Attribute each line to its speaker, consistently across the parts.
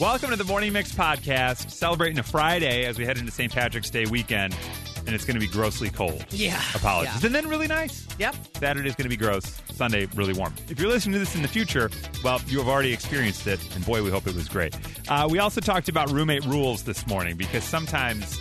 Speaker 1: Welcome to the Morning Mix podcast, celebrating a Friday as we head into St. Patrick's Day weekend, and it's going to be grossly cold.
Speaker 2: Yeah.
Speaker 1: Apologies.
Speaker 2: Yeah.
Speaker 1: And then really nice.
Speaker 2: Yep.
Speaker 1: Saturday's going to be gross. Sunday, really warm. If you're listening to this in the future, well, you have already experienced it, and boy, we hope it was great. Uh, we also talked about roommate rules this morning because sometimes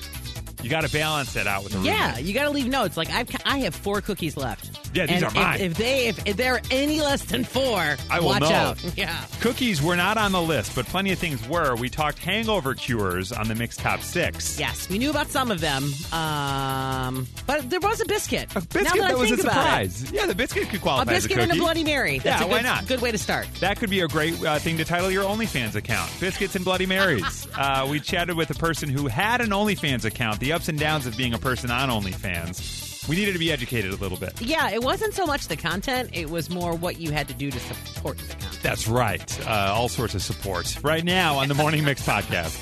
Speaker 1: you got to balance it out with a
Speaker 2: Yeah,
Speaker 1: roommate.
Speaker 2: you got to leave notes. Like I've, I have four cookies left.
Speaker 1: Yeah, these
Speaker 2: And
Speaker 1: are
Speaker 2: if-
Speaker 1: mine.
Speaker 2: If, they, if, if they're any less than four,
Speaker 1: I will
Speaker 2: watch
Speaker 1: know.
Speaker 2: out. Yeah.
Speaker 1: Cookies were not on the list, but plenty of things were. We talked hangover cures on the Mix Top 6.
Speaker 2: Yes, we knew about some of them, um, but there was a biscuit.
Speaker 1: A biscuit
Speaker 2: now that,
Speaker 1: that, was a
Speaker 2: about it.
Speaker 1: surprise. Yeah, the biscuit could qualify
Speaker 2: A
Speaker 1: as a
Speaker 2: biscuit and a Bloody Mary. That's
Speaker 1: Yeah,
Speaker 2: a
Speaker 1: why
Speaker 2: good,
Speaker 1: not?
Speaker 2: Good way to start.
Speaker 1: That could be a great uh, thing to title your OnlyFans account Biscuits and Bloody Marys. uh, we chatted with a person who had an OnlyFans account, the ups and downs of being a person on OnlyFans. We needed to be educated a little bit.
Speaker 2: Yeah, it wasn't so much the content; it was more what you had to do to support the content.
Speaker 1: That's right. Uh, all sorts of support right now on the Morning Mix podcast.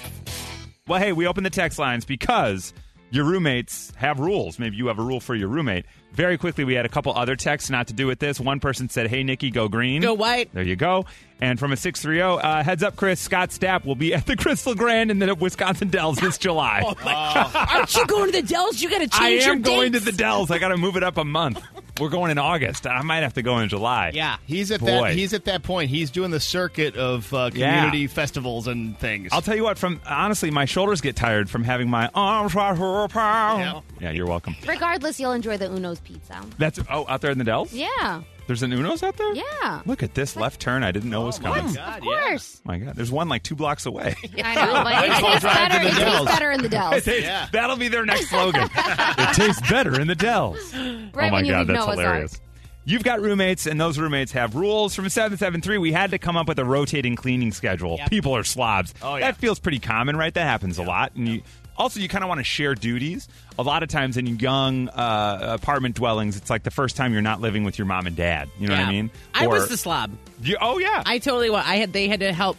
Speaker 1: Well, hey, we open the text lines because your roommates have rules. Maybe you have a rule for your roommate. Very quickly, we had a couple other texts not to do with this. One person said, Hey, Nikki, go green.
Speaker 2: Go white.
Speaker 1: There you go. And from a 630, uh, heads up, Chris, Scott Stapp will be at the Crystal Grand in the Wisconsin Dells this July. oh, my God.
Speaker 2: Aren't you going to the Dells? You got to change
Speaker 1: I am going to the Dells. I got to move it up a month. We're going in August. I might have to go in July.
Speaker 2: Yeah.
Speaker 3: He's at
Speaker 1: Boy.
Speaker 3: that. He's at that point. He's doing the circuit of uh,
Speaker 1: Yeah.
Speaker 3: community festivals and things.
Speaker 1: I'll tell you what. From honestly, my shoulders get tired from having my arms right.
Speaker 3: Yeah.
Speaker 1: Yeah, you're welcome.
Speaker 4: Regardless, you'll enjoy the Uno's pizza.
Speaker 1: That's oh out there in the Dells.
Speaker 4: Yeah,
Speaker 1: There's an Uno's out there.
Speaker 4: yeah.
Speaker 1: Look at this left turn. I didn't know was oh
Speaker 3: my
Speaker 1: coming.
Speaker 3: God,
Speaker 4: Of
Speaker 3: yeah.
Speaker 4: course.
Speaker 1: My God, there's one like two blocks away.
Speaker 4: I know, but it tastes
Speaker 3: drive
Speaker 4: better.
Speaker 3: to the
Speaker 4: It tastes
Speaker 3: Dells.
Speaker 4: better in the
Speaker 1: It
Speaker 4: Dells.
Speaker 1: tastes-
Speaker 3: Yeah.
Speaker 1: That'll be their next slogan. it tastes better in the Dells.
Speaker 4: Right
Speaker 1: oh my
Speaker 4: when you
Speaker 1: God,
Speaker 4: leave
Speaker 1: that's
Speaker 4: Noah's
Speaker 1: hilarious.
Speaker 4: Ark.
Speaker 1: You've got roommates, and those roommates have rules. From 773, we had to come up with a rotating cleaning schedule.
Speaker 2: Yep.
Speaker 1: People are slobs.
Speaker 3: Oh, yeah.
Speaker 1: That feels pretty common, right? That happens a lot. And you also, you kind of want to share duties. A lot of times in young uh, apartment dwellings, it's like the first time you're not living with your mom and dad. You know what I
Speaker 2: Yeah.
Speaker 1: mean?
Speaker 2: I was the slob.
Speaker 1: You, oh, yeah.
Speaker 2: I totally was. I had. They had to help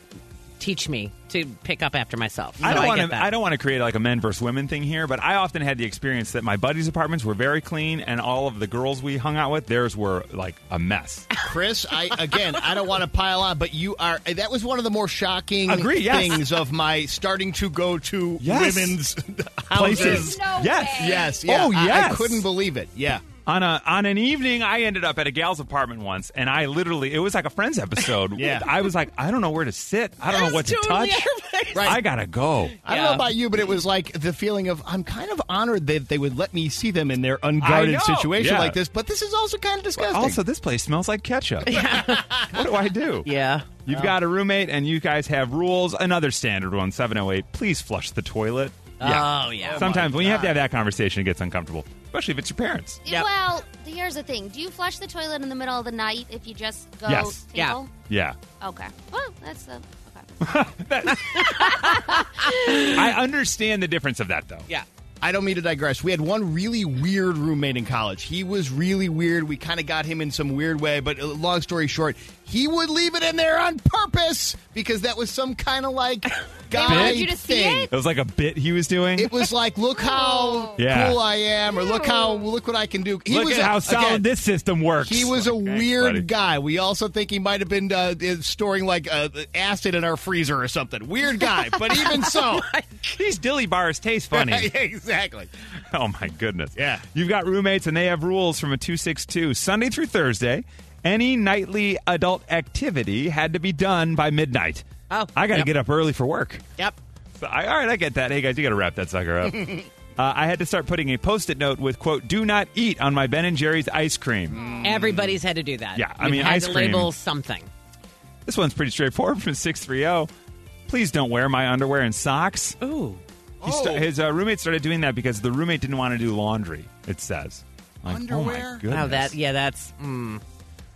Speaker 2: teach me to pick up after myself.
Speaker 1: I don't want to. I don't want to create like a men versus women thing here, but I often had the experience that my buddies' apartments were very clean, and all of the girls we hung out with, theirs were like a mess.
Speaker 3: Chris, I again, I don't want to pile on, but you are. That was one of the more shocking
Speaker 1: Agree, yes.
Speaker 3: things of my starting to go to
Speaker 1: Yes.
Speaker 3: women's
Speaker 1: Places.
Speaker 3: houses.
Speaker 4: No
Speaker 1: yes,
Speaker 4: way.
Speaker 3: Yes, yeah.
Speaker 1: Oh,
Speaker 3: I- I, couldn't believe it. Yeah.
Speaker 1: On a on an evening, I ended up at a gal's apartment once, and I literally it was like a Friends episode.
Speaker 3: Yeah.
Speaker 1: I was like, I don't know where to sit. I don't know what to
Speaker 2: totally
Speaker 1: touch.
Speaker 3: Right.
Speaker 1: I gotta go.
Speaker 3: I don't know about you, but it was like the feeling of I'm kind of honored that they would let me see them in their unguarded
Speaker 1: know.
Speaker 3: situation
Speaker 1: Yeah.
Speaker 3: like this, but this is also kind of disgusting.
Speaker 1: Also, this place smells like ketchup. what do I do?
Speaker 2: Yeah.
Speaker 1: You've got a roommate, and you guys have rules. Another standard one, seven oh eight. Please flush the toilet.
Speaker 2: Oh yeah.
Speaker 1: Sometimes when you have to have that conversation, it gets uncomfortable, especially if it's your parents.
Speaker 2: Yep.
Speaker 4: Well, here's the thing. Do you flush the toilet in the middle of the night if you just go
Speaker 1: Yes.
Speaker 2: Yeah.
Speaker 4: tinkle?
Speaker 1: Yeah.
Speaker 4: Okay. Well, that's the. Okay.
Speaker 1: I understand the difference of that, though.
Speaker 2: Yeah.
Speaker 3: I don't mean to digress. We had one really weird roommate in college. He was really weird. We kind of got him in some weird way, but uh, long story short, he would leave it in there on purpose because that was some kind of like guy
Speaker 4: wanted you to see
Speaker 3: thing.
Speaker 4: it?
Speaker 1: It was like a bit he was doing.
Speaker 3: It was like, look how
Speaker 1: Yeah.
Speaker 3: cool I am, or look how look what I can do. He
Speaker 1: Look
Speaker 3: was
Speaker 1: at
Speaker 3: a-
Speaker 1: how solid
Speaker 3: again,
Speaker 1: this system works.
Speaker 3: He was a
Speaker 1: Like, thanks,
Speaker 3: weird
Speaker 1: buddy.
Speaker 3: guy. We also think he might have been uh, storing like uh, acid in our freezer or something. Weird guy, but even so,
Speaker 1: These dilly bars taste funny.
Speaker 3: Yeah, exactly.
Speaker 1: oh my goodness.
Speaker 3: Yeah.
Speaker 1: You've got roommates and they have rules from a 262. Sunday through Thursday, any nightly adult activity had to be done by midnight.
Speaker 2: Oh,
Speaker 1: I got to
Speaker 2: yep.
Speaker 1: get up early for work.
Speaker 2: Yep.
Speaker 1: So I, all right, I get that. Hey guys, you got to wrap that sucker up. uh, I had to start putting a post-it note with quote "Do not eat" on my Ben and Jerry's ice cream.
Speaker 2: Everybody's had to do that.
Speaker 1: Yeah, I
Speaker 2: You've
Speaker 1: mean,
Speaker 2: had
Speaker 1: ice
Speaker 2: to
Speaker 1: cream-
Speaker 2: label something.
Speaker 1: This one's pretty straightforward from six three zero. Please don't wear my underwear and socks.
Speaker 2: Ooh.
Speaker 1: He sta-
Speaker 3: Oh.
Speaker 1: his uh, roommate started doing that because the roommate didn't want to do laundry. It says. Like, Oh
Speaker 3: Underwear?
Speaker 1: my goodness.
Speaker 2: Wow, that yeah, that's mm.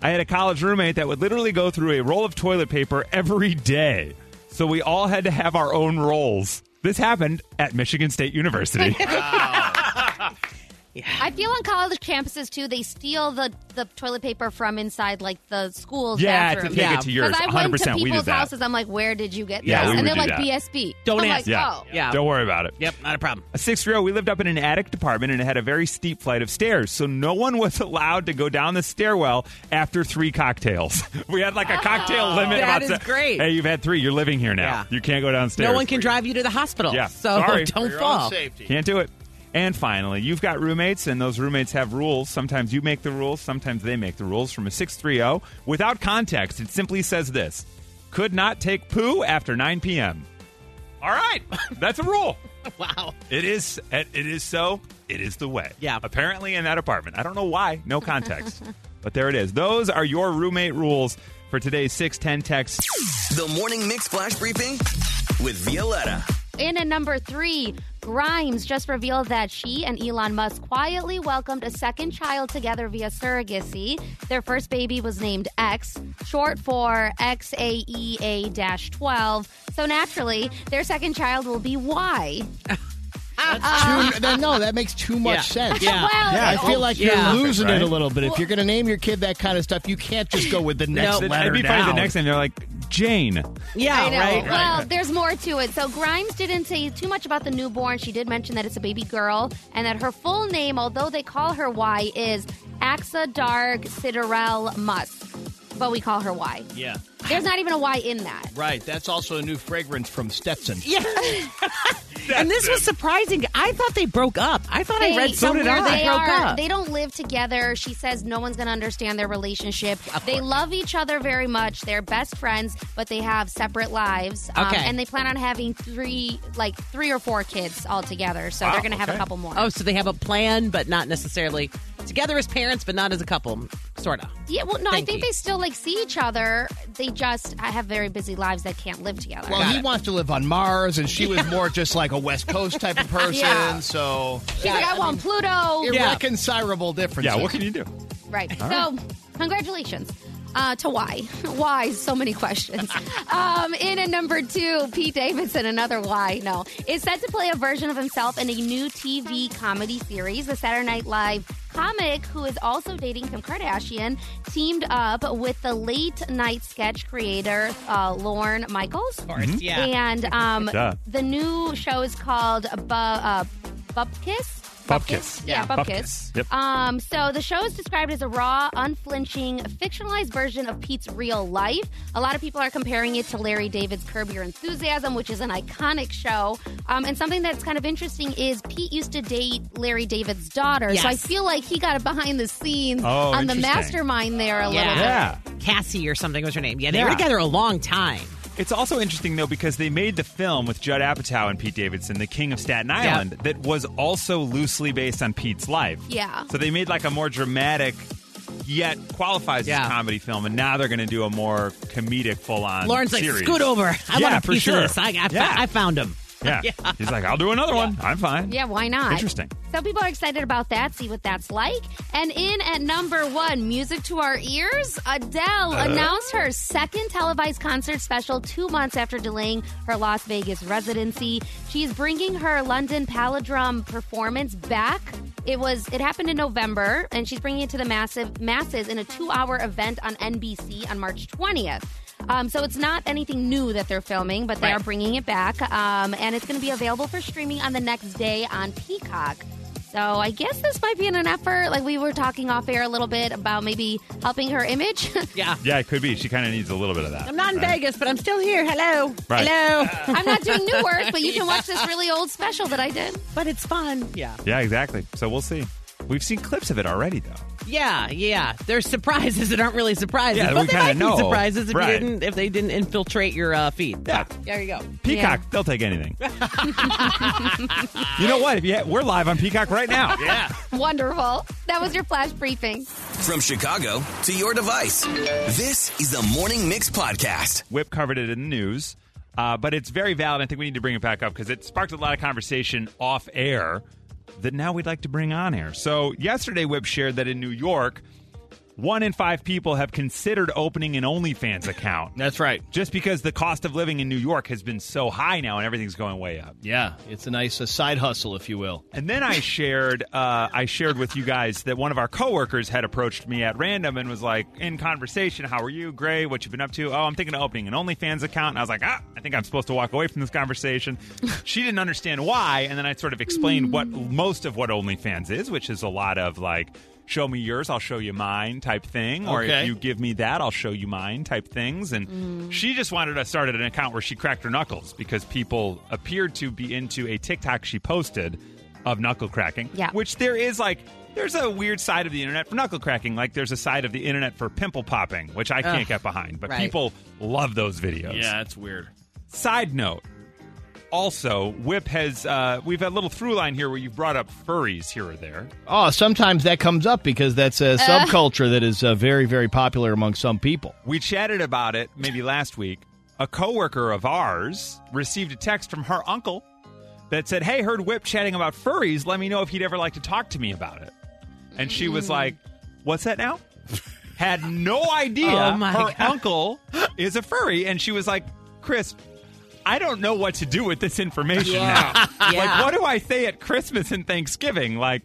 Speaker 1: I had a college roommate that would literally go through a roll of toilet paper every day. So we all had to have our own rolls. This happened at Michigan State University.
Speaker 4: I feel on college campuses too, they steal the, the toilet paper from inside like the school's
Speaker 1: Yeah, to
Speaker 4: bathroom.
Speaker 1: take
Speaker 2: Yeah.
Speaker 1: it to yours.
Speaker 4: Because I
Speaker 1: 100%.
Speaker 4: went to
Speaker 1: we did
Speaker 4: people's
Speaker 1: that.
Speaker 4: houses, I'm like, where did you get
Speaker 1: Yeah,
Speaker 4: this?
Speaker 1: we
Speaker 4: and they're
Speaker 1: do
Speaker 4: like,
Speaker 1: that.
Speaker 4: BSB.
Speaker 2: Don't
Speaker 4: I'm
Speaker 2: ask.
Speaker 4: Like,
Speaker 1: Yeah.
Speaker 4: oh.
Speaker 2: Yeah.
Speaker 1: Don't worry about it.
Speaker 2: Yep, not a problem.
Speaker 1: A six year old, we lived up in an attic department and it had a very steep flight of stairs, so no one was allowed to go down the stairwell after three cocktails. we had like a cocktail ah. limit.
Speaker 2: That
Speaker 1: about
Speaker 2: is
Speaker 1: se-
Speaker 2: great.
Speaker 1: Hey, you've had three. You're living here now.
Speaker 2: Yeah.
Speaker 1: You can't go downstairs.
Speaker 2: No one can drive you to the hospital.
Speaker 1: Yeah.
Speaker 2: So
Speaker 1: Sorry.
Speaker 2: don't
Speaker 3: For your
Speaker 2: fall.
Speaker 3: own safety.
Speaker 1: Can't do it. And finally, you've got roommates, and those roommates have rules. Sometimes you make the rules, sometimes they make the rules. From a 630, without context, it simply says this could not take poo after 9 p.m. All right, that's a rule.
Speaker 2: Wow.
Speaker 1: It is. It is so. It is the way.
Speaker 2: Yeah.
Speaker 1: Apparently, in that apartment, I don't know why. No context, but there it is. Those are your roommate rules for today's six ten text.
Speaker 5: The Morning Mix Flash Briefing with Violetta.
Speaker 4: In at number three, Grimes just revealed that she and Elon Musk quietly welcomed a second child together via surrogacy. Their first baby was named X, short for XAEA 12. So naturally, their second child will be Y.
Speaker 3: Uh, too, that, no, that makes too much
Speaker 2: Yeah.
Speaker 3: sense.
Speaker 2: Yeah.
Speaker 4: Well,
Speaker 3: I feel like
Speaker 2: Yeah.
Speaker 3: you're losing
Speaker 1: Right?
Speaker 3: it a little bit. If you're going to name your kid that kind of stuff, you can't just go with the next
Speaker 2: No.
Speaker 3: letter
Speaker 1: It'd be funny
Speaker 3: down.
Speaker 1: the next time they're like Jane.
Speaker 2: Yeah,
Speaker 4: I know.
Speaker 2: right.
Speaker 4: Well, there's more to it. So Grimes didn't say too much about the newborn. She did mention that it's a baby girl and that her full name, although they call her Y, is Exa Dark Sideræl Musk. But we call her Y.
Speaker 3: Yeah.
Speaker 4: There's not even a Y in that.
Speaker 3: Right. That's also a new fragrance from Stetson.
Speaker 2: Yeah. and this was surprising. I thought they broke up. I thought I read
Speaker 4: They-
Speaker 2: somewhere they,
Speaker 4: they
Speaker 2: broke
Speaker 4: are.
Speaker 2: up.
Speaker 4: They don't live together. She says no one's going to understand their relationship. They love each other very much. They're best friends, but they have separate lives. Um,
Speaker 2: Okay.
Speaker 4: and they plan on having three, like three or four kids all together. So
Speaker 1: Wow,
Speaker 4: they're going to have a couple more.
Speaker 2: oh, so they have a plan, but not necessarily together as parents, but not as a couple, sort of.
Speaker 4: Yeah, well, no,
Speaker 2: Thank
Speaker 4: I think
Speaker 2: you.
Speaker 4: they still like see each other. They just have very busy lives that can't live together.
Speaker 3: Well, he wants to live on Mars, and she was more just like a West Coast type of person.
Speaker 4: Yeah.
Speaker 3: So
Speaker 4: She's like, I want Pluto.
Speaker 3: irreconcilable difference.
Speaker 1: Yeah. What can you do?
Speaker 4: Right. so, congratulations. Uh, to why? Why? So many questions. um, in at number two, Pete Davidson, another why, no, is set to play a version of himself in a new TV comedy series. The Saturday Night Live comic, who is also dating Kim Kardashian, teamed up with the late night sketch creator, uh, Lorne Michaels. Of
Speaker 2: course, yeah.
Speaker 4: And um, the new show is called Bu- uh, Bupkis.
Speaker 1: Bupkis.
Speaker 4: Yeah,
Speaker 1: Yeah,
Speaker 4: Bupkis.
Speaker 1: Bupkis. Yep.
Speaker 4: Um, so the show is described as a raw, unflinching, fictionalized version of Pete's real life. A lot of people are comparing it to Larry David's Curb Your Enthusiasm, which is an iconic show. Um, and something that's kind of interesting is Pete used to date Larry David's daughter. So I feel like he got a behind the scenes
Speaker 1: Oh,
Speaker 4: on the mastermind there a little bit.
Speaker 1: Yeah.
Speaker 2: Cazzie or something was her name. Yeah, they
Speaker 1: Yeah.
Speaker 2: were together a long time.
Speaker 1: It's also interesting though because they made the film with Judd Apatow and Pete Davidson, the King of Staten Island, that was also loosely based on Pete's life.
Speaker 4: Yeah.
Speaker 1: So they made like a more dramatic, yet qualifies
Speaker 2: Yeah.
Speaker 1: as a comedy film, and now they're going to do a more comedic, full-on.
Speaker 2: Lorne's like,
Speaker 1: series.
Speaker 2: scoot over. I
Speaker 1: yeah,
Speaker 2: want a
Speaker 1: for
Speaker 2: piece
Speaker 1: sure.
Speaker 2: of this. I, I,
Speaker 1: yeah.
Speaker 2: I found him.
Speaker 1: yeah. He's like, I'll do another one. I'm fine.
Speaker 4: Yeah, why not?
Speaker 1: Interesting.
Speaker 4: So people are excited about that, see what that's like. And in at number one, music to our ears, Adele uh-huh. announced her second televised concert special two months after delaying her Las Vegas residency. She's bringing her London Palladium performance back. It was it happened in November, and she's bringing it to the massive masses in a two-hour event on NBC on March 20th. Um, so it's not anything new that they're filming, but they
Speaker 2: Right.
Speaker 4: are bringing it back, um, and it's going to be available for streaming on the next day on Peacock. So I guess this might be in an effort. Like we were talking off air a little bit about maybe helping her image.
Speaker 2: Yeah.
Speaker 1: Yeah, it could be. She kind of needs a little bit of that.
Speaker 2: I'm not in
Speaker 1: right?
Speaker 2: Vegas, but I'm still here. Hello.
Speaker 1: Right.
Speaker 2: Hello.
Speaker 4: I'm not doing new work, but you can watch this really old special that I did.
Speaker 2: but it's fun. Yeah.
Speaker 1: Yeah, exactly. So we'll see. We've seen clips of it already, though.
Speaker 2: Yeah, yeah. There's surprises that aren't really surprises.
Speaker 1: Yeah,
Speaker 2: but
Speaker 1: we
Speaker 2: they might
Speaker 1: know.
Speaker 2: be surprises if
Speaker 1: Right.
Speaker 2: you didn't if they didn't infiltrate your uh, feed.
Speaker 1: Yeah.
Speaker 2: There you go.
Speaker 1: Peacock,
Speaker 4: Yeah.
Speaker 1: they'll take anything. you know what? If you, we're live on Peacock right now. Yeah.
Speaker 4: Wonderful. That was your flash briefing.
Speaker 5: From Chicago to your device, this is the Morning Mix Podcast.
Speaker 1: Whip covered it in the news, uh, but it's very valid. I think we need to bring it back up because it sparked a lot of conversation off air that now we'd like to bring on air. So yesterday, Whip shared that in New York, one in five people have considered opening an OnlyFans account.
Speaker 3: That's right.
Speaker 1: Just because the cost of living in New York has been so high now and everything's going way up.
Speaker 3: Yeah, it's a nice uh, side hustle, if you will.
Speaker 1: And then I shared, uh, I shared with you guys that one of our coworkers had approached me at random and was like, in conversation, "How are you? Gray? What you been up to? Oh, I'm thinking of opening an OnlyFans account." And I was like, "Ah, I think I'm supposed to walk away from this conversation." she didn't understand why, and then I sort of explained what most of what OnlyFans is, which is a lot of like. Show me yours, I'll show you mine type thing. Or
Speaker 3: Okay.
Speaker 1: if you give me that, I'll show you mine type things. And mm. she just wanted to start an account where she cracked her knuckles because people appeared to be into a TikTok she posted of knuckle cracking.
Speaker 4: Yeah.
Speaker 1: Which there is like there's a weird side of the internet for knuckle cracking. Like there's a side of the internet for pimple popping, which I can't
Speaker 2: Ugh,
Speaker 1: get behind. But
Speaker 2: right.
Speaker 1: people love those videos.
Speaker 3: Yeah, it's weird.
Speaker 1: Side note. Also, Whip has uh, we've had a little through line here where you've brought up furries here or there.
Speaker 3: Oh, sometimes that comes up because that's a subculture that is uh, very, very popular among some people.
Speaker 1: We chatted about it maybe last week. A coworker of ours received a text from her uncle that said, "Hey, heard Whip chatting about furries. Let me know if he'd ever like to talk to me about it." And she was like, "What's that now?" Had no idea
Speaker 2: Oh, my
Speaker 1: her
Speaker 2: God.
Speaker 1: uncle is a furry, and she was like, "Chris." I don't know what to do with this information
Speaker 2: Yeah.
Speaker 1: now.
Speaker 2: Yeah.
Speaker 1: Like, what do I say at Christmas and Thanksgiving? Like,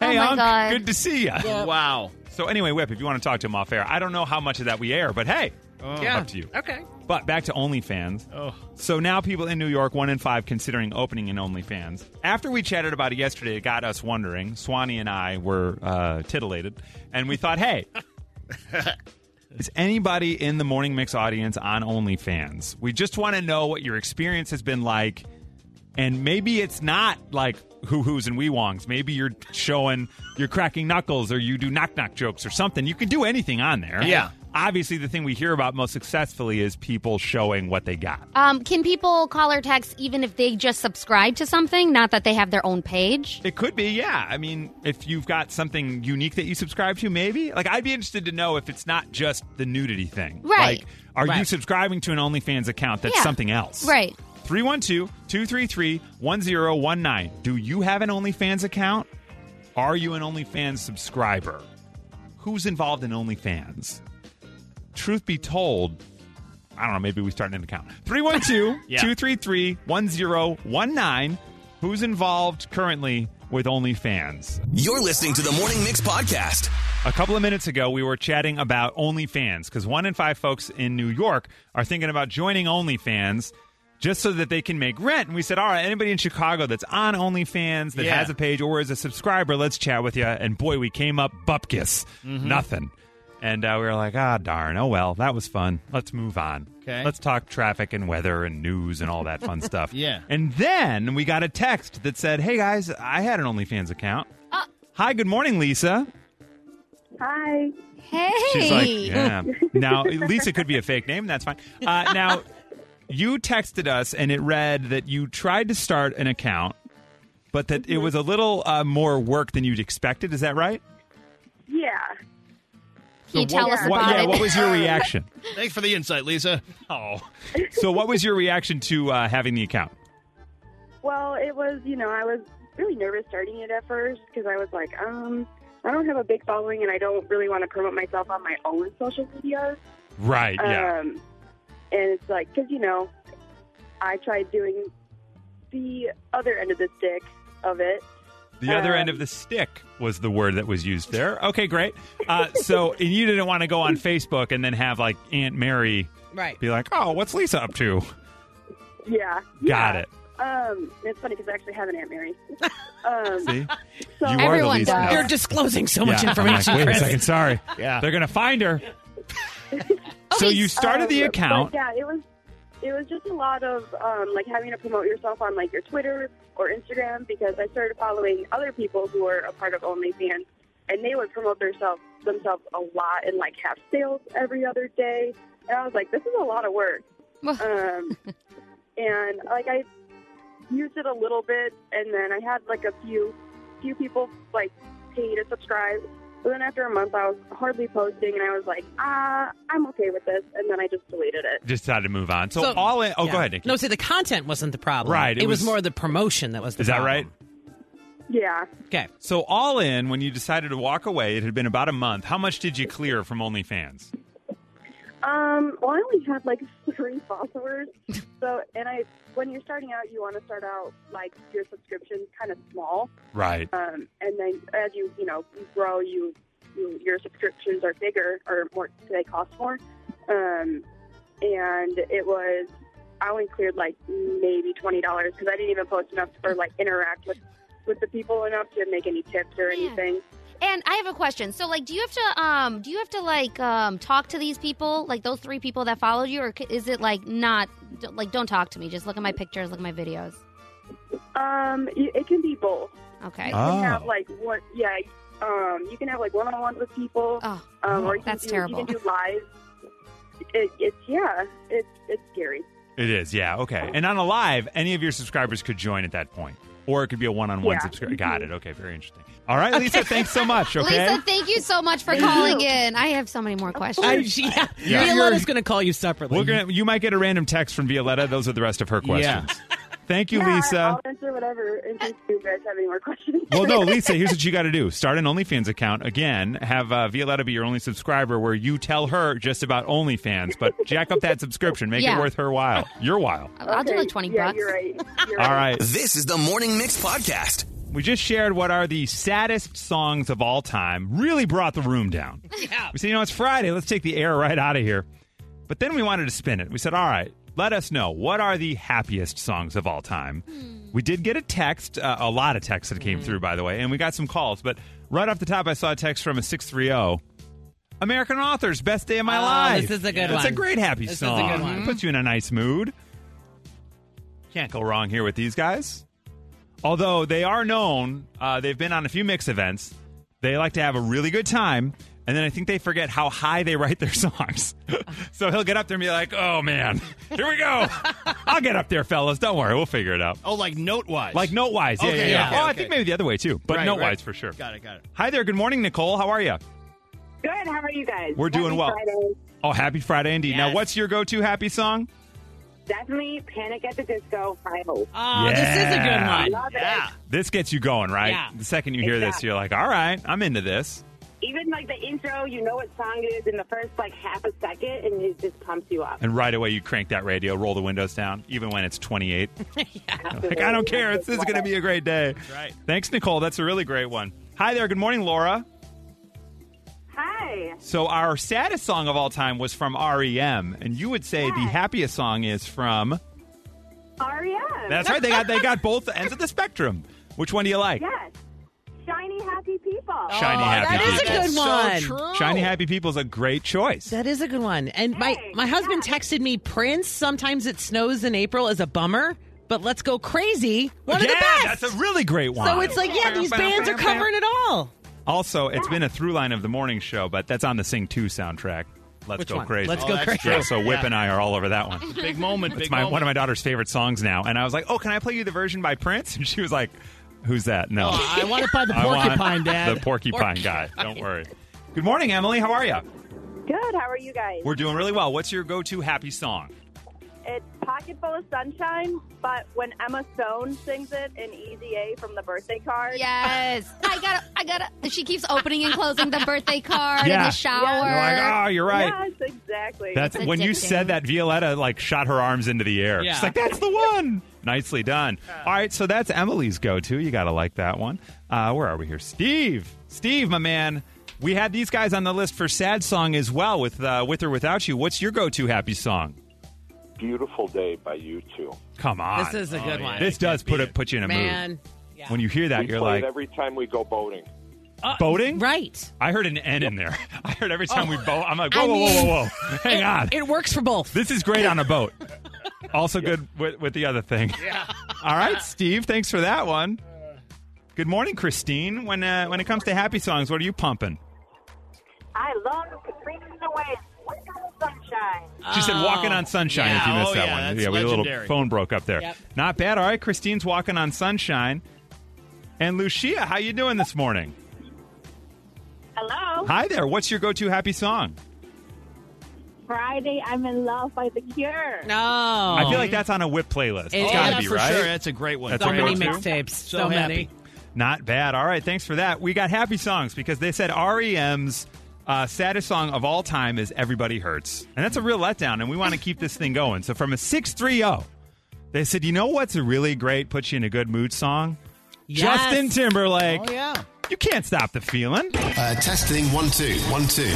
Speaker 1: hey,
Speaker 4: Oh,
Speaker 1: Unc,
Speaker 4: God.
Speaker 1: good to see you.
Speaker 3: Wow.
Speaker 1: So anyway, Whip, if you want to talk to him off air, I don't know how much of that we air, but hey,
Speaker 2: yeah.
Speaker 1: up to you.
Speaker 2: Okay.
Speaker 1: But back to OnlyFans.
Speaker 3: Oh.
Speaker 1: So now people in New York, one in five, considering opening an OnlyFans. After we chatted about it yesterday, it got us wondering. Swanee and I were uh, titillated, and we thought, hey. Is anybody in the Morning Mix audience on OnlyFans? We just want to know what your experience has been like. And maybe it's not like hoo hoos and wee wongs. Maybe you're showing you're cracking knuckles or you do knock knock jokes or something. You can do anything on there.
Speaker 3: Yeah.
Speaker 1: Obviously, the thing we hear about most successfully is people showing what they got.
Speaker 4: Um, can people call or text even if they just subscribe to something, not that they have their own page?
Speaker 1: It could be, yeah. I mean, if you've got something unique that you subscribe to, maybe. Like, I'd be interested to know if it's not just the nudity thing.
Speaker 4: Right.
Speaker 1: Like, are you subscribing to an OnlyFans account that's
Speaker 4: Yeah.
Speaker 1: something else?
Speaker 4: Right.
Speaker 1: 312 233 1019. Do you have an OnlyFans account? Are you an OnlyFans subscriber? Who's involved in OnlyFans? Truth be told, I don't know, maybe we start an account. 312 233 1019. Who's involved currently with OnlyFans?
Speaker 5: You're listening to the Morning Mix podcast.
Speaker 1: A couple of minutes ago, we were chatting about OnlyFans because one in five folks in New York are thinking about joining OnlyFans just so that they can make rent. And we said, all right, anybody in Chicago that's on OnlyFans that
Speaker 3: Yeah.
Speaker 1: has a page or is a subscriber, let's chat with you. And boy, we came up bupkis, mm-hmm. nothing. And uh, we were like, ah, darn. Oh, well, that was fun. Let's move on.
Speaker 3: Okay.
Speaker 1: Let's talk traffic and weather and news and all that fun stuff.
Speaker 3: Yeah.
Speaker 1: And then we got a text that said, hey, guys, I had an OnlyFans account. Hi, good morning, Lisa.
Speaker 6: Hi.
Speaker 4: Hey.
Speaker 1: She's like, yeah. Now, Lisa could be a fake name. That's fine. Uh, now, you texted us, and it read that you tried to start an account, but that it was a little uh, more work than you'd expected. Is that right?
Speaker 6: Yeah.
Speaker 4: Can you
Speaker 1: So
Speaker 4: tell
Speaker 1: what,
Speaker 4: us
Speaker 1: what- yeah,
Speaker 4: it?
Speaker 1: what was your reaction?
Speaker 3: Thanks for the insight, Lisa.
Speaker 1: Oh. So, what was your reaction to uh, having the account?
Speaker 6: Well, it was, you know, I was really nervous starting it at first because I was like, um, I don't have a big following and I don't really want to promote myself on my own social media.
Speaker 1: Right. Yeah.
Speaker 6: Um, and it's like, because, you know, I tried doing the other end of the stick of it.
Speaker 1: The other end of the stick was the word that was used there. Okay, great. Uh, so, and you didn't want to go on Facebook and then have like Aunt Mary
Speaker 2: Right.
Speaker 1: be like, "Oh, what's Lisa up to?"
Speaker 6: Yeah.
Speaker 1: Got
Speaker 6: yeah.
Speaker 1: it.
Speaker 6: Um, it's funny because I actually have an Aunt Mary. Um,
Speaker 1: See,
Speaker 6: so
Speaker 1: you are the
Speaker 4: Everyone
Speaker 1: Lisa.
Speaker 4: does.
Speaker 1: now.
Speaker 2: You're disclosing so much
Speaker 1: Yeah, I'm like,
Speaker 2: information,
Speaker 1: Wait a
Speaker 2: Chris.
Speaker 1: second, sorry.
Speaker 3: Yeah.
Speaker 1: They're gonna find her. so you started the
Speaker 6: Um,
Speaker 1: account.
Speaker 6: Yeah, it was it was just a lot of um, like having to promote yourself on like your Twitter or Instagram because I started following other people who were a part of OnlyFans and they would promote themselves themselves a lot and like have sales every other day. And I was like, this is a lot of work. um, and like I used it a little bit, and then I had like a few few people like pay to subscribe. But then after a month, I was hardly posting, and I was like, ah, I'm okay with this. And then I just deleted it.
Speaker 1: Just decided to move on. So,
Speaker 2: So-
Speaker 1: all in. Oh,
Speaker 2: Yeah.
Speaker 1: go ahead, Nikki.
Speaker 2: No, see, the content wasn't the problem.
Speaker 1: Right, it
Speaker 2: It, was,
Speaker 1: was-
Speaker 2: more the promotion that was the
Speaker 1: Is that
Speaker 2: problem.
Speaker 1: right?
Speaker 6: Yeah.
Speaker 2: Okay.
Speaker 1: So all in, when you decided to walk away, it had been about a month. How much did you clear from OnlyFans?
Speaker 6: Um, well, I only had like three followers. So, and I, when you're starting out, you want to start out like your subscriptions kind of small.
Speaker 1: Right.
Speaker 6: Um, and then as you, you know, you grow, you, you your subscriptions are bigger or more, they cost more. Um, and it was, I only cleared like maybe twenty dollars because I didn't even post enough or like interact with with the people enough to make any tips or
Speaker 4: Yeah.
Speaker 6: Anything.
Speaker 4: And I have a question. So, like, do you have to, um, do you have to like, um, talk to these people, like those three people that followed you, or is it like not, like, don't talk to me, just look at my pictures, look at my videos?
Speaker 6: Um, it can be both.
Speaker 4: Okay.
Speaker 6: You can have
Speaker 1: Oh.
Speaker 6: like one, yeah. Um, you can have like one-on-ones with people,
Speaker 4: Oh,
Speaker 6: um, or you can
Speaker 4: that's
Speaker 6: do,
Speaker 4: terrible.
Speaker 6: You can do live. It, it's yeah, it's it's scary.
Speaker 1: It is, yeah, okay. And on a live, any of your subscribers could join at that point. Or it could be a one on one
Speaker 6: Yeah.
Speaker 1: subscriber. Mm-hmm. Got it. Okay, very interesting. All right, Lisa, thanks so much, okay?
Speaker 4: Lisa, thank you so much for calling in. I have so many more questions.
Speaker 2: I, yeah.
Speaker 1: Yeah.
Speaker 2: Violetta's going to call you separately.
Speaker 1: We're gonna, you might get a random text from Violetta. Those are the rest of her questions. Thank you,
Speaker 6: yeah,
Speaker 1: Lisa.
Speaker 6: I'll answer whatever in case you guys have any more questions.
Speaker 1: Well, no, Lisa, here's what you got to do. Start an OnlyFans account. Again, have uh, Violetta be your only subscriber where you tell her just about OnlyFans, but jack up that subscription. Make
Speaker 4: Yeah.
Speaker 1: it worth her while. Your while.
Speaker 4: I'll I'll do like 20
Speaker 6: yeah,
Speaker 4: bucks.
Speaker 6: You're right. You're
Speaker 1: All
Speaker 6: right.
Speaker 1: right.
Speaker 5: This is the Morning Mix podcast.
Speaker 1: We just shared what are the saddest songs of all time. Really brought the room down.
Speaker 2: Yeah.
Speaker 1: We said, you know, it's Friday. Let's take the air right out of here. But then we wanted to spin it. We said, all right, let us know what are the happiest songs of all time. We did get a text, uh, a lot of texts that came through, by the way, and we got some calls. But right off the top, I saw a text from a 630. American Authors, Best Day of My
Speaker 2: Oh,
Speaker 1: Life.
Speaker 2: this is a good one.
Speaker 1: It's a
Speaker 2: one.
Speaker 1: great happy
Speaker 2: This is a
Speaker 1: song.
Speaker 2: good one.
Speaker 1: It puts you in a nice mood. Can't go wrong here with these guys. Although they are known, uh, they've been on a few mix events. They like to have a really good time, and then I think they forget how high they write their songs. Uh-huh. so he'll get up there and be like, "Oh man, here we go. I'll get up there, fellas. Don't worry, we'll figure it out."
Speaker 3: Oh, like note wise.
Speaker 1: Like note wise, yeah,
Speaker 3: Okay,
Speaker 1: yeah, yeah.
Speaker 3: yeah,
Speaker 1: oh, I
Speaker 3: okay.
Speaker 1: think maybe the other way too, but
Speaker 3: Right,
Speaker 1: note wise
Speaker 3: right.
Speaker 1: for sure.
Speaker 3: Got it, got it.
Speaker 1: Hi there. Good morning, Nicole. How are you?
Speaker 6: Good. How are you guys?
Speaker 1: We're doing
Speaker 6: Happy
Speaker 1: well.
Speaker 6: Friday.
Speaker 1: Oh, happy Friday indeed. Now,
Speaker 2: Yes.
Speaker 1: what's your go-to happy song?
Speaker 6: Definitely Panic at the Disco. High Hope.
Speaker 2: Oh, this is a good
Speaker 1: Yeah.
Speaker 2: one.
Speaker 6: Love
Speaker 3: Yeah.
Speaker 6: it.
Speaker 1: This gets you going, right?
Speaker 2: Yeah.
Speaker 1: The second you hear this,
Speaker 6: Exactly.
Speaker 1: you're like, "All right, I'm into this."
Speaker 7: Even like the intro, you know what song it is in the first like half a second, and it just pumps you up.
Speaker 1: And right away, you crank that radio, roll the windows down, even when it's 28. Like, I don't care. This is going to be a great day.
Speaker 3: right.
Speaker 1: Thanks, Nicole. That's a really great one. Hi there. Good morning, Laura.
Speaker 7: Hi.
Speaker 1: So, our saddest song of all time was from REM, and you would say the happiest song is from.
Speaker 7: REM.
Speaker 1: That's right. They got they got both ends of the spectrum. Which one do you like?
Speaker 7: yes. Shiny happy people.
Speaker 1: Shiny
Speaker 2: Oh,
Speaker 1: Happy
Speaker 2: that is a
Speaker 1: People.
Speaker 2: good
Speaker 3: So
Speaker 2: one.
Speaker 3: true.
Speaker 1: Shiny Happy People is a great choice.
Speaker 2: That is a good one. And my,
Speaker 7: Hey,
Speaker 2: my husband
Speaker 7: yeah.
Speaker 2: texted me Prince, sometimes it snows in April is a bummer, but let's go crazy. One
Speaker 1: yeah,
Speaker 2: of the best.
Speaker 1: that's a really great one.
Speaker 2: so it's like, yeah, these bands are covering it all.
Speaker 1: Also, it's been a through line of the morning show, but that's on the Sing 2 soundtrack. Let's
Speaker 2: Which
Speaker 1: go
Speaker 2: one?
Speaker 1: crazy.
Speaker 2: Let's
Speaker 3: Oh,
Speaker 2: go
Speaker 3: that's
Speaker 2: crazy.
Speaker 3: true.
Speaker 1: Yeah, so Whip
Speaker 3: Yeah.
Speaker 1: and I are all over that one.
Speaker 3: Big moment.
Speaker 1: It's
Speaker 3: big
Speaker 1: my
Speaker 3: moment.
Speaker 1: one of my daughter's favorite songs now, and I was like, "Oh, can I play you the version by Prince?" And she was like, "Who's that?" No,
Speaker 3: Oh, I want it by the porcupine, Dad.
Speaker 1: The porcupine guy. Don't worry. Good morning, Emily. How are you?
Speaker 6: Good. How are you guys?
Speaker 1: We're doing really well. What's your go-to happy song?
Speaker 6: It's Pocket Full of Sunshine, but when Emma Stone sings it in Easy A from the birthday card.
Speaker 4: Yes. I gotta, I gotta. She keeps opening and closing the birthday card in the shower.
Speaker 1: You're like, "Oh, you're right."
Speaker 6: Yes, exactly.
Speaker 1: That's
Speaker 4: It's
Speaker 1: when you said that Violetta like shot her arms into the air.
Speaker 2: Yeah.
Speaker 1: She's like, "That's the one." Nicely done. All right, so that's Emily's go-to. You got to like that one. Uh, where are we here? Steve. Steve, my man. We had these guys on the list for sad song as well with uh, with or without you. What's your go-to happy song?
Speaker 8: Beautiful Day by you two.
Speaker 1: Come on.
Speaker 2: This is a good
Speaker 3: yeah.
Speaker 2: one.
Speaker 1: This does put it put you in a mood.
Speaker 2: Man. Yeah.
Speaker 1: When you hear that,
Speaker 8: we
Speaker 1: you're
Speaker 8: play
Speaker 1: like
Speaker 8: it every time we go boating.
Speaker 2: Uh,
Speaker 1: boating.
Speaker 2: Right.
Speaker 1: I heard an N in there. I heard every time we boat. I'm like,
Speaker 2: I
Speaker 1: whoa, whoa, whoa, whoa, whoa. Hang
Speaker 2: it,
Speaker 1: on.
Speaker 2: It works for both.
Speaker 1: This is great on a boat. Also good with, with the other thing. Yeah. All right, Steve. Thanks for that one. Good morning, Christine. When uh, when it comes to happy songs, what are you pumping?
Speaker 7: I love Katrina in the Wind. Walking on Sunshine.
Speaker 1: She said "Walking on Sunshine."
Speaker 3: Yeah,
Speaker 1: if you missed
Speaker 3: oh,
Speaker 1: that
Speaker 3: yeah,
Speaker 1: one,
Speaker 3: that's
Speaker 1: yeah, we had a little phone broke up there.
Speaker 2: Yep.
Speaker 1: Not bad. All right, Christine's "Walking on Sunshine." And Lucia, how you doing this morning?
Speaker 7: Hello.
Speaker 1: Hi there. What's your go-to happy song?
Speaker 7: Friday, I'm in love by The Cure.
Speaker 2: No.
Speaker 1: I feel like that's on a whip playlist. It's
Speaker 2: It
Speaker 1: got to
Speaker 2: is
Speaker 1: be
Speaker 3: for
Speaker 1: right.
Speaker 3: sure. That's a great one.
Speaker 1: That's
Speaker 2: so
Speaker 1: a
Speaker 2: many
Speaker 1: go-to.
Speaker 2: mixtapes.
Speaker 3: So
Speaker 2: So,
Speaker 3: happy.
Speaker 2: many.
Speaker 1: Not bad. All right, thanks for that. We got happy songs because they said REM's uh, saddest song of all time is Everybody Hurts. And that's a real letdown, and we want to keep this thing going. So from a 630, they said, you know what's a really great, put you in a good mood song?
Speaker 2: Yes.
Speaker 1: Justin Timberlake.
Speaker 3: Oh, yeah.
Speaker 1: You can't stop the feeling.
Speaker 9: Uh, testing one two one two.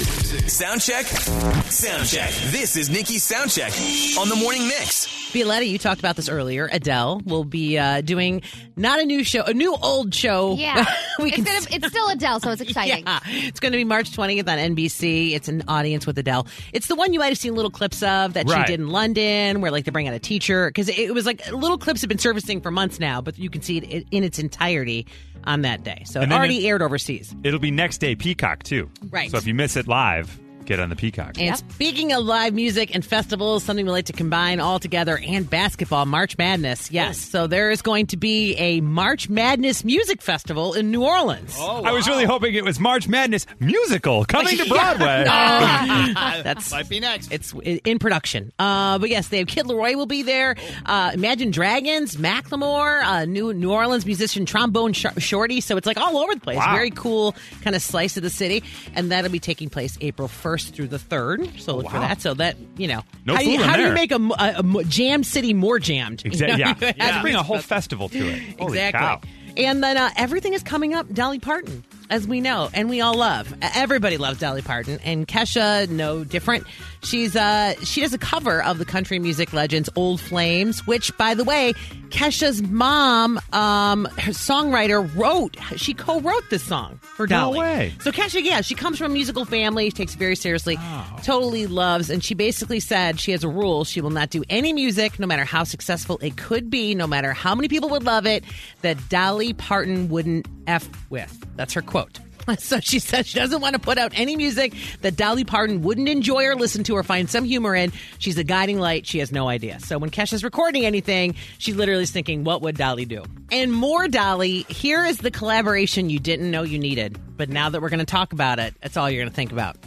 Speaker 5: Sound check. Sound check. This is Nikki's sound check on the morning mix.
Speaker 2: Violetta, you talked about this earlier. Adele will be uh, doing not a new show, a new old show.
Speaker 4: Yeah.
Speaker 2: we
Speaker 4: it's,
Speaker 2: can
Speaker 4: gonna, it's still Adele, so it's exciting.
Speaker 2: Yeah, it's going to be March 20th on NBC. It's an audience with Adele. It's the one you might have seen little clips of that
Speaker 1: Right.
Speaker 2: she did in London, where like they bring out a teacher because it, it was like little clips have been surfacing for months now, but you can see it in- in its entirety on that day. So
Speaker 1: And
Speaker 2: it already
Speaker 1: it-
Speaker 2: aired overseas.
Speaker 1: It'll be next day Peacock, too.
Speaker 2: Right.
Speaker 1: So if you miss it live, get on the Peacock.
Speaker 2: And speaking of live music and festivals, something we like to combine all together, and basketball, March Madness. Yes. So there is going to be a March Madness music festival in New Orleans.
Speaker 1: I was really hoping it was March Madness musical coming to Broadway.
Speaker 2: That's
Speaker 3: Might be next.
Speaker 2: It's in production. Uh, but yes, they have Kid LAROI will be there. Uh, Imagine Dragons, Macklemore, uh, new New Orleans musician Trombone Sh- Shorty. So it's like all over the place.
Speaker 1: Wow.
Speaker 2: Very cool kind of slice of the city. And that'll be taking place April 1st through the 3rd. So look for that. So that, you know,
Speaker 1: No
Speaker 2: how, do you, how do you make a, a, a jam city more jammed? You
Speaker 1: Exactly.
Speaker 2: know,
Speaker 1: Yeah.
Speaker 2: you to
Speaker 1: Bring a whole festival to it.
Speaker 2: Exactly. And then uh, everything is coming up. Dolly Parton, as we know, and we all love. Everybody loves Dolly Parton, and Kesha, no different. She's uh, she does a cover of the country music legends "Old Flames," which, by the way, Kesha's mom, um, her songwriter, wrote. She co-wrote this song for
Speaker 1: No
Speaker 2: Dolly.
Speaker 1: way.
Speaker 2: So Kesha, yeah, she comes from a musical family, she takes it very seriously,
Speaker 1: Oh.
Speaker 2: totally loves, and she basically said she has a rule: she will not do any music, no matter how successful it could be, no matter how many people would love it, that Dolly Parton wouldn't f with. That's her quote. So she says she doesn't want to put out any music that Dolly Parton wouldn't enjoy or listen to or find some humor in. She's a guiding light. She has no idea. So when Kesha's recording anything, she literally is thinking, what would Dolly do? And more Dolly, here is the collaboration you didn't know you needed. But now that we're going to talk about it, that's all you're going to think about.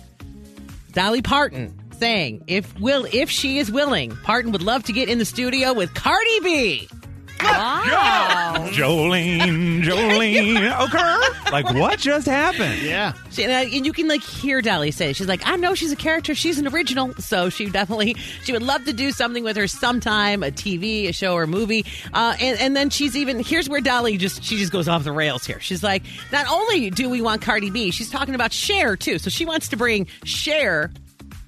Speaker 2: Dolly Parton saying, if will if she is willing, Parton would love to get in the studio with Cardi B.
Speaker 1: Jolene, Jolene, okay. Like, what just happened?
Speaker 3: yeah.
Speaker 2: She, and, I- and you can like hear Dolly say, she's like, I know she's a character, she's an original, so she definitely she would love to do something with her sometime, a TV, a show, or a movie. Uh, and and then she's even here's where Dolly just she just goes off the rails here. She's like, not only do we want Cardi B, she's talking about Cher too. So she wants to bring Cher.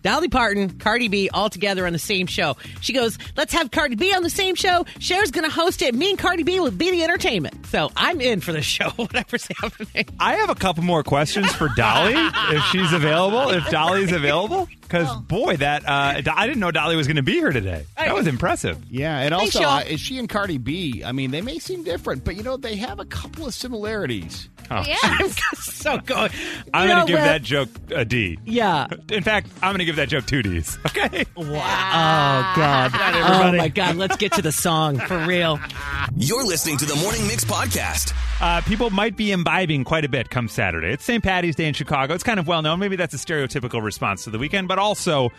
Speaker 2: Dolly Parton, Cardi B, all together on the same show. She goes, "Let's have Cardi B on the same show. Cher's going to host it. Me and Cardi B will be the entertainment." So I'm in for the show, whatever's happening.
Speaker 1: I have a couple more questions for Dolly if she's available, if Dolly's available. Because, boy, that uh, I didn't know Dolly was going to be here today. That was impressive.
Speaker 3: Yeah, and
Speaker 2: Thanks,
Speaker 3: also,
Speaker 2: y'all.
Speaker 3: uh, is she and Cardi B? I mean, they may seem different, but you know, they have a couple of similarities.
Speaker 1: Oh,
Speaker 4: Yeah.
Speaker 2: I'm so good.
Speaker 1: I'm
Speaker 2: You
Speaker 1: going
Speaker 2: know
Speaker 1: to give
Speaker 2: what?
Speaker 1: that joke a D.
Speaker 2: Yeah.
Speaker 1: In fact, I'm going to give that joke two D's. Okay. Wow.
Speaker 2: Oh God. Oh my God. Let's get to the song for real.
Speaker 5: You're listening to the Morning Mix podcast.
Speaker 1: Uh, people might be imbibing quite a bit come Saturday. It's St. Patty's Day in Chicago. It's kind of well known. Maybe that's a stereotypical response to the weekend, but also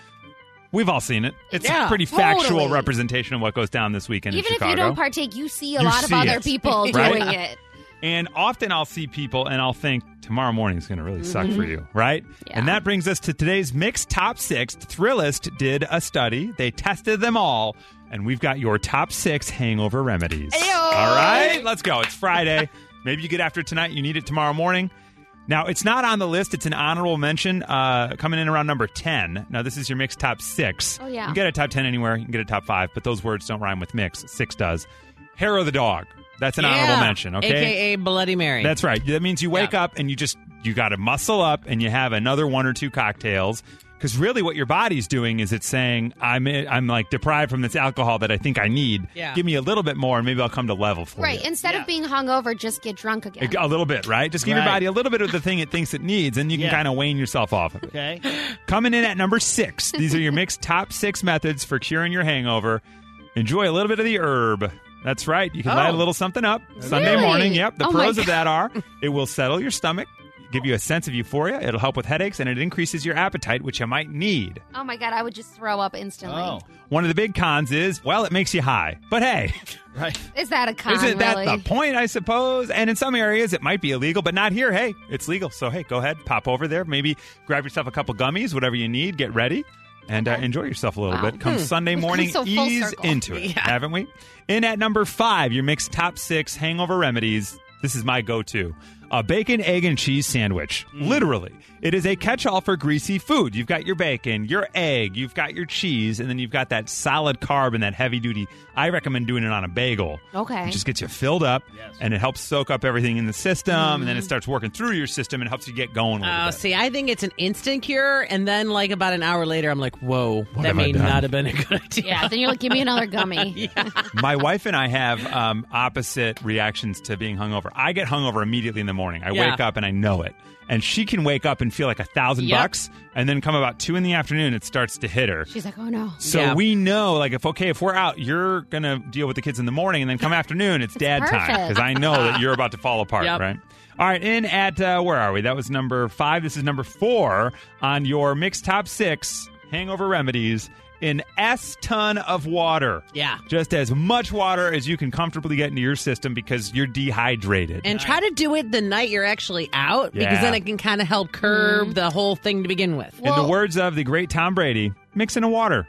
Speaker 1: we've all seen it. It's
Speaker 2: Yeah,
Speaker 1: a pretty factual
Speaker 4: totally.
Speaker 1: representation of what goes down this weekend
Speaker 4: Even
Speaker 1: in
Speaker 4: if you don't partake, you see a
Speaker 1: You
Speaker 4: lot of other
Speaker 1: it,
Speaker 4: people
Speaker 1: right?
Speaker 4: doing it.
Speaker 1: And often I'll see people and I'll think tomorrow morning is going to really suck
Speaker 2: Mm-hmm.
Speaker 1: for you, right?
Speaker 4: Yeah.
Speaker 1: And that brings us to today's mixed top six. Thrillist did a study. They tested them all, and we've got your top six hangover remedies. All right, let's go. It's Friday. Maybe you get after tonight. You need it tomorrow morning. Now, it's not on the list. It's an honorable mention uh, coming in around number 10. Now, this is your mixed top six.
Speaker 4: Oh, yeah.
Speaker 1: You can get a top 10 anywhere. You can get a top five, but those words don't rhyme with mix. Six does. Hair of the dog. That's an honorable mention, okay?
Speaker 2: AKA Bloody Mary.
Speaker 1: That's right. That means you wake up and you just you got to muscle up and you have another one or two cocktails because really what your body's doing is it's saying I'm I'm like deprived from this alcohol that I think I need.
Speaker 2: Yeah.
Speaker 1: Give me a little bit more and maybe I'll come to level for
Speaker 4: Right.
Speaker 1: you.
Speaker 4: Instead of being hungover, just get drunk again.
Speaker 1: A little bit, right? Just give your body a little bit of the thing it thinks it needs, and you can
Speaker 3: Yeah.
Speaker 1: kind of wane yourself off of it.
Speaker 3: Okay.
Speaker 1: Coming in at number six, these are your mixed top six methods for curing your hangover. Enjoy a little bit of the herb. That's right. You can light a
Speaker 2: Oh.
Speaker 1: little something up Sunday morning. Yep. The
Speaker 4: Oh
Speaker 1: pros of that are it will settle your stomach, give you a sense of euphoria. It'll help with headaches, and it increases your appetite, which you might need.
Speaker 4: Oh my god, I would just throw up instantly.
Speaker 3: Oh,
Speaker 1: One of the big cons is, well, it makes you high. But hey,
Speaker 3: right.
Speaker 4: Is that a con?
Speaker 1: isn't that
Speaker 4: really?
Speaker 1: the point, I suppose? And in some areas, it might be illegal, but not here. Hey, it's legal. So, hey, go ahead, pop over there. Maybe grab yourself a couple gummies, whatever you need, get ready. And uh, enjoy yourself a little
Speaker 4: Wow.
Speaker 1: bit. Come
Speaker 4: Hmm.
Speaker 1: Sunday morning,
Speaker 4: so
Speaker 1: ease
Speaker 4: circle.
Speaker 1: into it,
Speaker 2: Yeah.
Speaker 1: haven't we? In at number five, your mixed top six hangover remedies. This is my go to. A bacon, egg, and cheese sandwich.
Speaker 3: Mm.
Speaker 1: Literally. It is a catch all for greasy food. You've got your bacon, your egg, you've got your cheese, and then you've got that solid carb and that heavy duty. I recommend doing it on a bagel.
Speaker 4: Okay.
Speaker 1: It just gets you filled up and it helps soak up everything in the system, and
Speaker 3: Mm.
Speaker 1: then it starts working through your system and helps you get going a little
Speaker 2: Oh,
Speaker 1: bit.
Speaker 2: see, I think it's an instant cure, and then like about an hour later, I'm like, "Whoa, that may not have been a good idea."
Speaker 4: Yeah, then you're like, give me another gummy.
Speaker 1: My wife and I have um, opposite reactions to being hungover. I get hungover immediately in the morning. I
Speaker 2: Yeah.
Speaker 1: wake up and I know it. And she can wake up and feel like a thousand
Speaker 2: Yep.
Speaker 1: bucks, and then come about two in the afternoon, it starts to hit her.
Speaker 4: She's like, oh no.
Speaker 1: So
Speaker 2: Yeah.
Speaker 1: we know, like, if okay, if we're out, you're gonna deal with the kids in the morning, and then come afternoon, it's dad time
Speaker 4: perfect.
Speaker 1: because I know that you're about to fall apart,
Speaker 2: Yep.
Speaker 1: right? All right, in at uh, where are we? That was number five. This is number four on your mixed top six hangover remedies. An S ton of water.
Speaker 2: Yeah.
Speaker 1: Just as much water as you can comfortably get into your system because you're dehydrated.
Speaker 2: And try to do it the night you're actually out, because then it can kind of help curb mm. the whole thing to begin with.
Speaker 1: in the words of the great Tom Brady, mix in a water.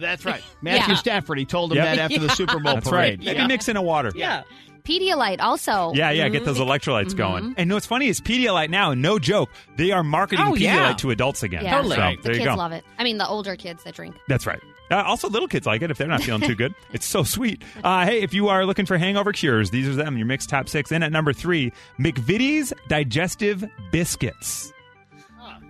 Speaker 3: That's right. Matthew
Speaker 4: Yeah.
Speaker 3: Stafford, he told him
Speaker 1: Yep.
Speaker 3: that after the Super Bowl
Speaker 1: That's
Speaker 3: parade.
Speaker 1: right. Maybe mix in a water.
Speaker 2: yeah.
Speaker 4: Pedialyte also.
Speaker 1: Yeah, yeah, get those electrolytes
Speaker 4: Mm-hmm.
Speaker 1: going. And what's funny is Pedialyte now, no joke, they are marketing
Speaker 2: Oh,
Speaker 1: Pedialyte
Speaker 2: yeah.
Speaker 1: to adults again.
Speaker 4: Yeah.
Speaker 2: Totally.
Speaker 1: So,
Speaker 2: Right.
Speaker 1: there
Speaker 4: the
Speaker 1: you
Speaker 4: kids
Speaker 1: go.
Speaker 4: love it. I mean, the older kids that drink.
Speaker 1: That's right. Uh, also, little kids like it if they're not feeling too good. It's so sweet. Uh, hey, if you are looking for hangover cures, these are them. Your mixed top six. In at number three, McVitie's Digestive Biscuits.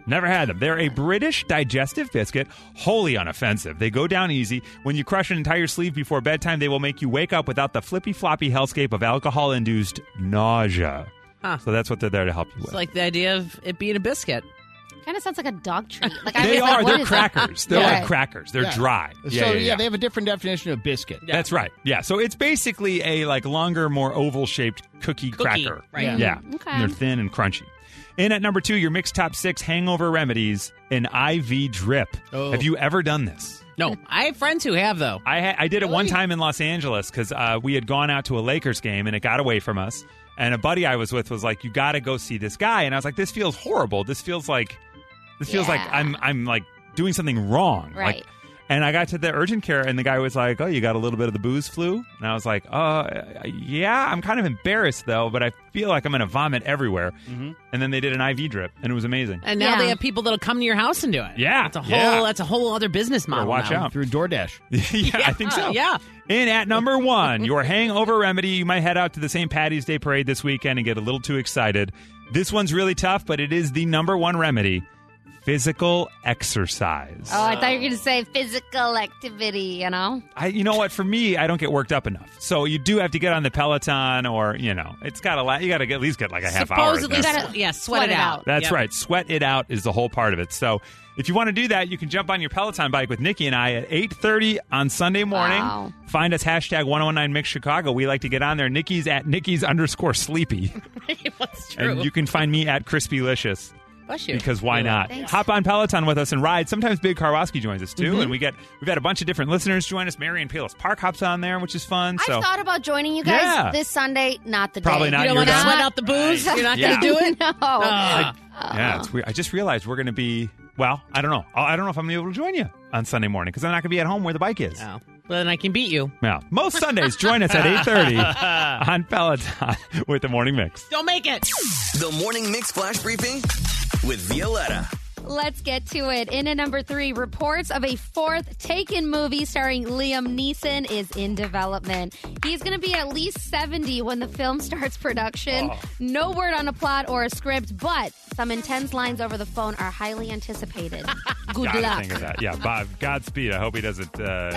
Speaker 1: Never had them. They're a British digestive biscuit, wholly unoffensive. They go down easy. When you crush an entire sleeve before bedtime, they will make you wake up without the flippy floppy hellscape of alcohol induced nausea.
Speaker 2: Huh.
Speaker 1: So that's what they're there to help you with.
Speaker 2: It's like the idea of it being a biscuit.
Speaker 4: Kind of sounds like a dog treat. Like I
Speaker 1: they
Speaker 4: was like,
Speaker 1: are.
Speaker 4: what
Speaker 1: They're
Speaker 4: is that?
Speaker 1: crackers. They're
Speaker 4: Yeah.
Speaker 1: like crackers. They're
Speaker 3: Yeah.
Speaker 1: dry.
Speaker 3: So, yeah, they have a different definition of biscuit.
Speaker 1: That's right. Yeah. So it's basically a like longer, more oval shaped cookie,
Speaker 2: Cookie,
Speaker 1: cracker.
Speaker 2: right.
Speaker 3: Yeah.
Speaker 1: Yeah.
Speaker 4: Okay.
Speaker 1: And they're thin and crunchy. In at number two, your mixed top six hangover remedies, an IV drip.
Speaker 3: Oh.
Speaker 1: Have you ever done this?
Speaker 2: No, I have friends who have though.
Speaker 1: I ha- I did it one time in Los Angeles because uh, we had gone out to a Lakers game and it got away from us. And a buddy I was with was like, "You got to go see this guy." And I was like, "This feels horrible. This feels like, this feels like I'm I'm like doing something wrong."
Speaker 4: Right.
Speaker 1: Like, and I got to the urgent care, and the guy was like, "Oh, you got a little bit of the booze flu?" And I was like, "Uh, yeah. I'm kind of embarrassed though, but I feel like I'm going to vomit everywhere."
Speaker 3: Mm-hmm.
Speaker 1: And then they did an IV drip, and it was amazing.
Speaker 2: And now
Speaker 4: Yeah.
Speaker 2: they have people that'll come to your house and do it.
Speaker 1: Yeah,
Speaker 2: that's a whole
Speaker 1: yeah.
Speaker 2: that's a whole other business model.
Speaker 1: watch
Speaker 2: now.
Speaker 1: out.
Speaker 3: Through DoorDash.
Speaker 1: yeah, I think so.
Speaker 2: Yeah.
Speaker 1: In at number one, your hangover remedy. You might head out to the St. Patty's Day parade this weekend and get a little too excited. This one's really tough, but it is the number one remedy physical exercise.
Speaker 4: Oh, I thought you were going to say physical activity, you know?
Speaker 1: I, you know what? For me, I don't get worked up enough. So you do have to get on the Peloton, or you know, it's got a lot. You got to at least get like a half hour.
Speaker 2: Supposedly.
Speaker 4: You gotta
Speaker 2: yeah, sweat,
Speaker 4: sweat
Speaker 2: it
Speaker 4: it
Speaker 2: out.
Speaker 4: out.
Speaker 1: That's
Speaker 2: Yep.
Speaker 1: right. Sweat it out is the whole part of it. So if you want to do that, you can jump on your Peloton bike with Nikki and I at 8.30 on Sunday morning.
Speaker 4: Wow.
Speaker 1: Find us hashtag 1019 Mix Chicago. We like to get on there. Nikki's at Nikki's underscore sleepy.
Speaker 2: That's true.
Speaker 1: and you can find me at Crispylicious.
Speaker 2: Bless you.
Speaker 1: Because why not?
Speaker 4: Thanks.
Speaker 1: Hop on Peloton with us and ride. Sometimes Big Karwoski joins us too, mm-hmm. and we get we've had a bunch of different listeners join us. Marion Palos Park hops on there, which is fun. So
Speaker 4: I thought about joining you guys
Speaker 1: Yeah.
Speaker 4: this Sunday, not the
Speaker 1: Probably
Speaker 4: day.
Speaker 1: not
Speaker 2: you don't want to sweat out the booze. You're not
Speaker 1: Yeah.
Speaker 2: going to do it.
Speaker 4: no.
Speaker 2: Oh.
Speaker 1: yeah, it's weird. I just realized we're going to be well. I don't know. I I don't know if I'm going to be able to join you on Sunday morning because I'm not going to be at home where the bike is.
Speaker 2: Oh. Well, then I can beat you.
Speaker 1: Yeah. Most Sundays, join us at 8.30 on Peloton with the Morning Mix.
Speaker 2: Don't make it.
Speaker 5: The Morning Mix Flash Briefing with Violetta.
Speaker 4: Let's get to it. In at number three, reports of a fourth Taken movie starring Liam Neeson is in development. He's going to be at least 70 when the film starts production. No word on a plot or a script, but some intense lines over the phone are highly anticipated. Good
Speaker 1: Gotta
Speaker 4: luck.
Speaker 1: think of that. Yeah, Bob, Godspeed. I hope he doesn't uh,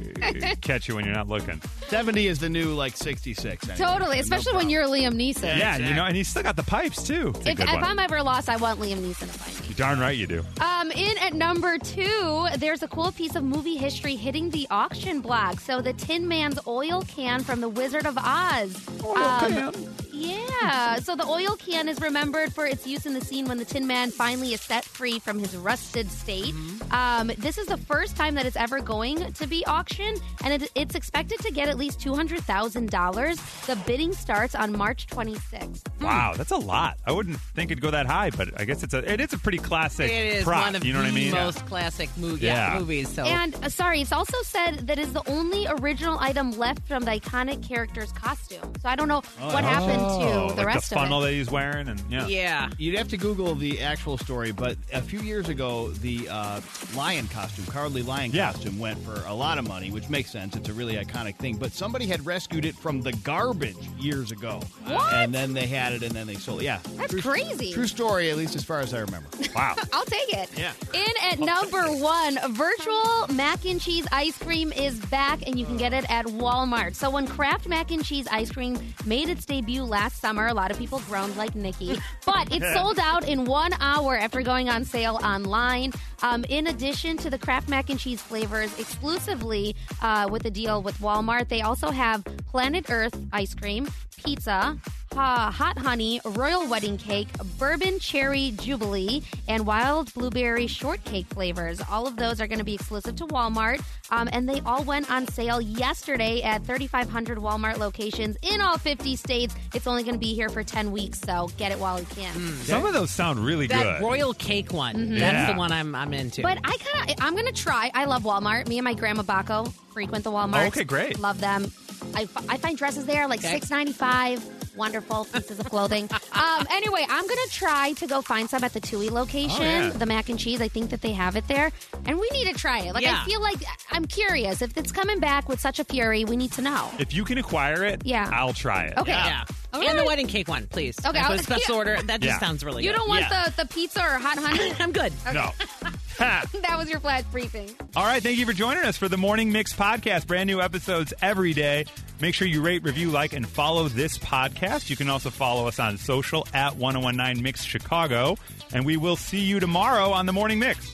Speaker 1: catch you when you're not looking.
Speaker 3: 70 is the new like 66. anyway.
Speaker 4: Totally,
Speaker 3: No
Speaker 4: especially when
Speaker 3: problem.
Speaker 4: you're Liam Neeson.
Speaker 1: Yeah, you know, and he's still got the pipes too.
Speaker 4: If, if. I'm ever lost, I want Liam Neeson to find me.
Speaker 1: You darn right you do.
Speaker 4: Um, in at number two, there's a cool piece of movie history hitting the auction block. So the Tin Man's oil can from The Wizard of Oz. Um, Yeah. So the oil can is remembered for its use in the scene when the Tin Man finally is set free from his rusted state. Um, this is the first time that it's ever going to be auctioned, and it, it's expected to get at least two hundred thousand dollars. The bidding starts on March 26th.
Speaker 1: Wow, that's a lot. I wouldn't think it'd go that high, but I guess it's a it is a pretty classic
Speaker 2: It is
Speaker 1: prop.
Speaker 2: one of
Speaker 1: you know
Speaker 2: the
Speaker 1: what I mean?
Speaker 2: most classic mo-
Speaker 1: Yeah.
Speaker 2: yeah, movies. So
Speaker 4: And uh, sorry, it's also said that is the only original item left from the iconic character's costume. So I don't know what happened
Speaker 1: Oh,
Speaker 4: to the
Speaker 1: like
Speaker 4: rest
Speaker 1: the funnel
Speaker 4: of it.
Speaker 1: that he's wearing, and yeah,
Speaker 2: yeah,
Speaker 3: You'd have to Google the actual story, but a few years ago, the uh, lion costume, cowardly lion
Speaker 1: Yeah.
Speaker 3: costume, went for a lot of money, which makes sense. It's a really iconic thing. But somebody had rescued it from the garbage years ago,
Speaker 4: What?
Speaker 3: and then they had it, and then they sold. it. Yeah,
Speaker 4: That's
Speaker 3: true,
Speaker 4: crazy.
Speaker 3: True story, at least as far as I remember.
Speaker 1: Wow.
Speaker 4: I'll take it.
Speaker 3: Yeah.
Speaker 4: In at number one, virtual mac and cheese ice cream is back, and you can get it at Walmart. So when Kraft mac and cheese ice cream made its debut last summer, a lot of people groaned like Nikki, but it sold out in one hour after going on sale online. Um, in addition to the Kraft mac and cheese flavors exclusively uh, with a deal with Walmart, they also have Planet Earth ice cream, pizza, ha- hot honey, royal wedding cake, bourbon cherry jubilee, and wild blueberry shortcake flavors. All of those are going to be exclusive to Walmart, um, and they all went on sale yesterday at 3,500 Walmart locations in all 50 states. It's only going to be here for 10 weeks, so get it while you can.
Speaker 1: Some of those sound really
Speaker 2: that
Speaker 1: good.
Speaker 2: royal cake one.
Speaker 4: Mm-hmm.
Speaker 1: Yeah.
Speaker 2: That's the one I'm I'm into.
Speaker 4: But I kind of, I'm going to try. I love Walmart. Me and my grandma Baco frequent the Walmart.
Speaker 1: Oh, okay, great.
Speaker 4: Love them. I, f- I find dresses there like
Speaker 2: Okay.
Speaker 4: six ninety five. Wonderful pieces of clothing. um, anyway, I'm gonna try to go find some at the Tui location.
Speaker 1: Oh, yeah.
Speaker 4: The mac and cheese. I think that they have it there, and we need to try it. Like I feel like I'm curious if it's coming back with such a fury. We need to know.
Speaker 1: if you can acquire it,
Speaker 4: Yeah.
Speaker 1: I'll try it.
Speaker 4: Okay.
Speaker 2: yeah.
Speaker 4: All
Speaker 2: And the wedding cake one, please.
Speaker 4: Okay,
Speaker 2: And
Speaker 4: I'll-
Speaker 2: special
Speaker 4: yeah.
Speaker 2: order. That just
Speaker 1: Yeah.
Speaker 2: sounds really
Speaker 4: You
Speaker 2: good.
Speaker 4: You don't want
Speaker 1: Yeah.
Speaker 4: the, the pizza or hot honey?
Speaker 2: I'm good.
Speaker 1: No. Ha.
Speaker 4: that was your flash briefing.
Speaker 1: All right, thank you for joining us for the Morning Mix podcast. Brand new episodes every day. Make sure you rate, review, like, and follow this podcast. You can also follow us on social at 1019 Mix Chicago. And we will see you tomorrow on the Morning Mix.